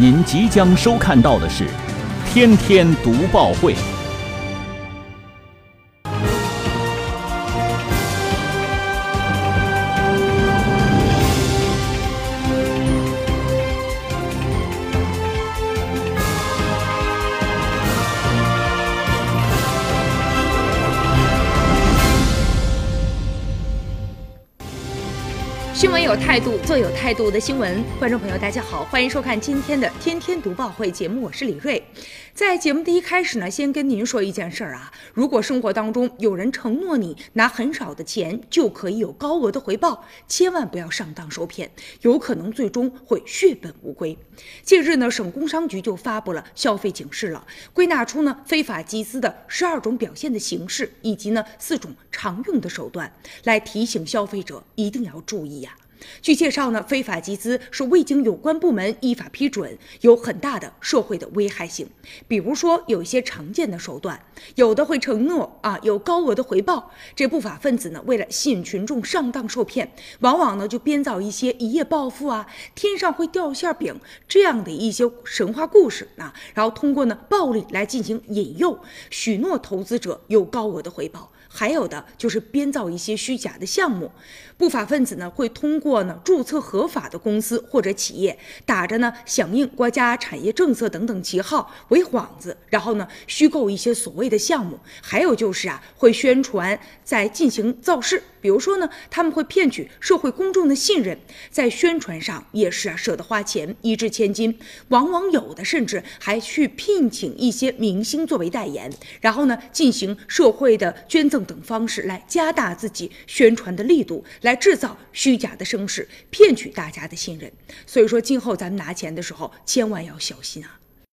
您即将收看到的是《天天读报会》。新闻有态度，做有态度的新闻。观众朋友，大家好，欢迎收看今天的《天天读报会》节目，我是李锐。在节目的一开始呢，先跟您说一件事儿啊，如果生活当中有人承诺你拿很少的钱就可以有高额的回报，千万不要上当受骗，有可能最终会血本无归。近日呢，省工商局就发布了消费警示了，归纳出呢非法集资的十二种表现的形式，以及呢四种常用的手段，来提醒消费者一定要注意呀。据介绍呢，非法集资是未经有关部门依法批准，有很大的社会的危害性。比如说，有一些常见的手段，有的会承诺啊有高额的回报，这不法分子呢为了吸引群众上当受骗，往往呢就编造一些一夜暴富啊、天上会掉馅饼这样的一些神话故事啊，然后通过呢暴力来进行引诱，许诺投资者有高额的回报。还有的就是编造一些虚假的项目，不法分子呢会通过呢注册合法的公司或者企业，打着呢响应国家产业政策等等旗号为幌子，然后呢虚构一些所谓的项目。还有就是啊会宣传在进行造势，比如说呢他们会骗取社会公众的信任，在宣传上也是啊舍得花钱一掷千金，往往有的甚至还去聘请一些明星作为代言，然后呢进行社会的捐赠。等方式来加大自己宣传的力度，来制造虚假的声声势，骗取大家的信任。所以说，今后咱们拿钱的时候，千万要小心啊！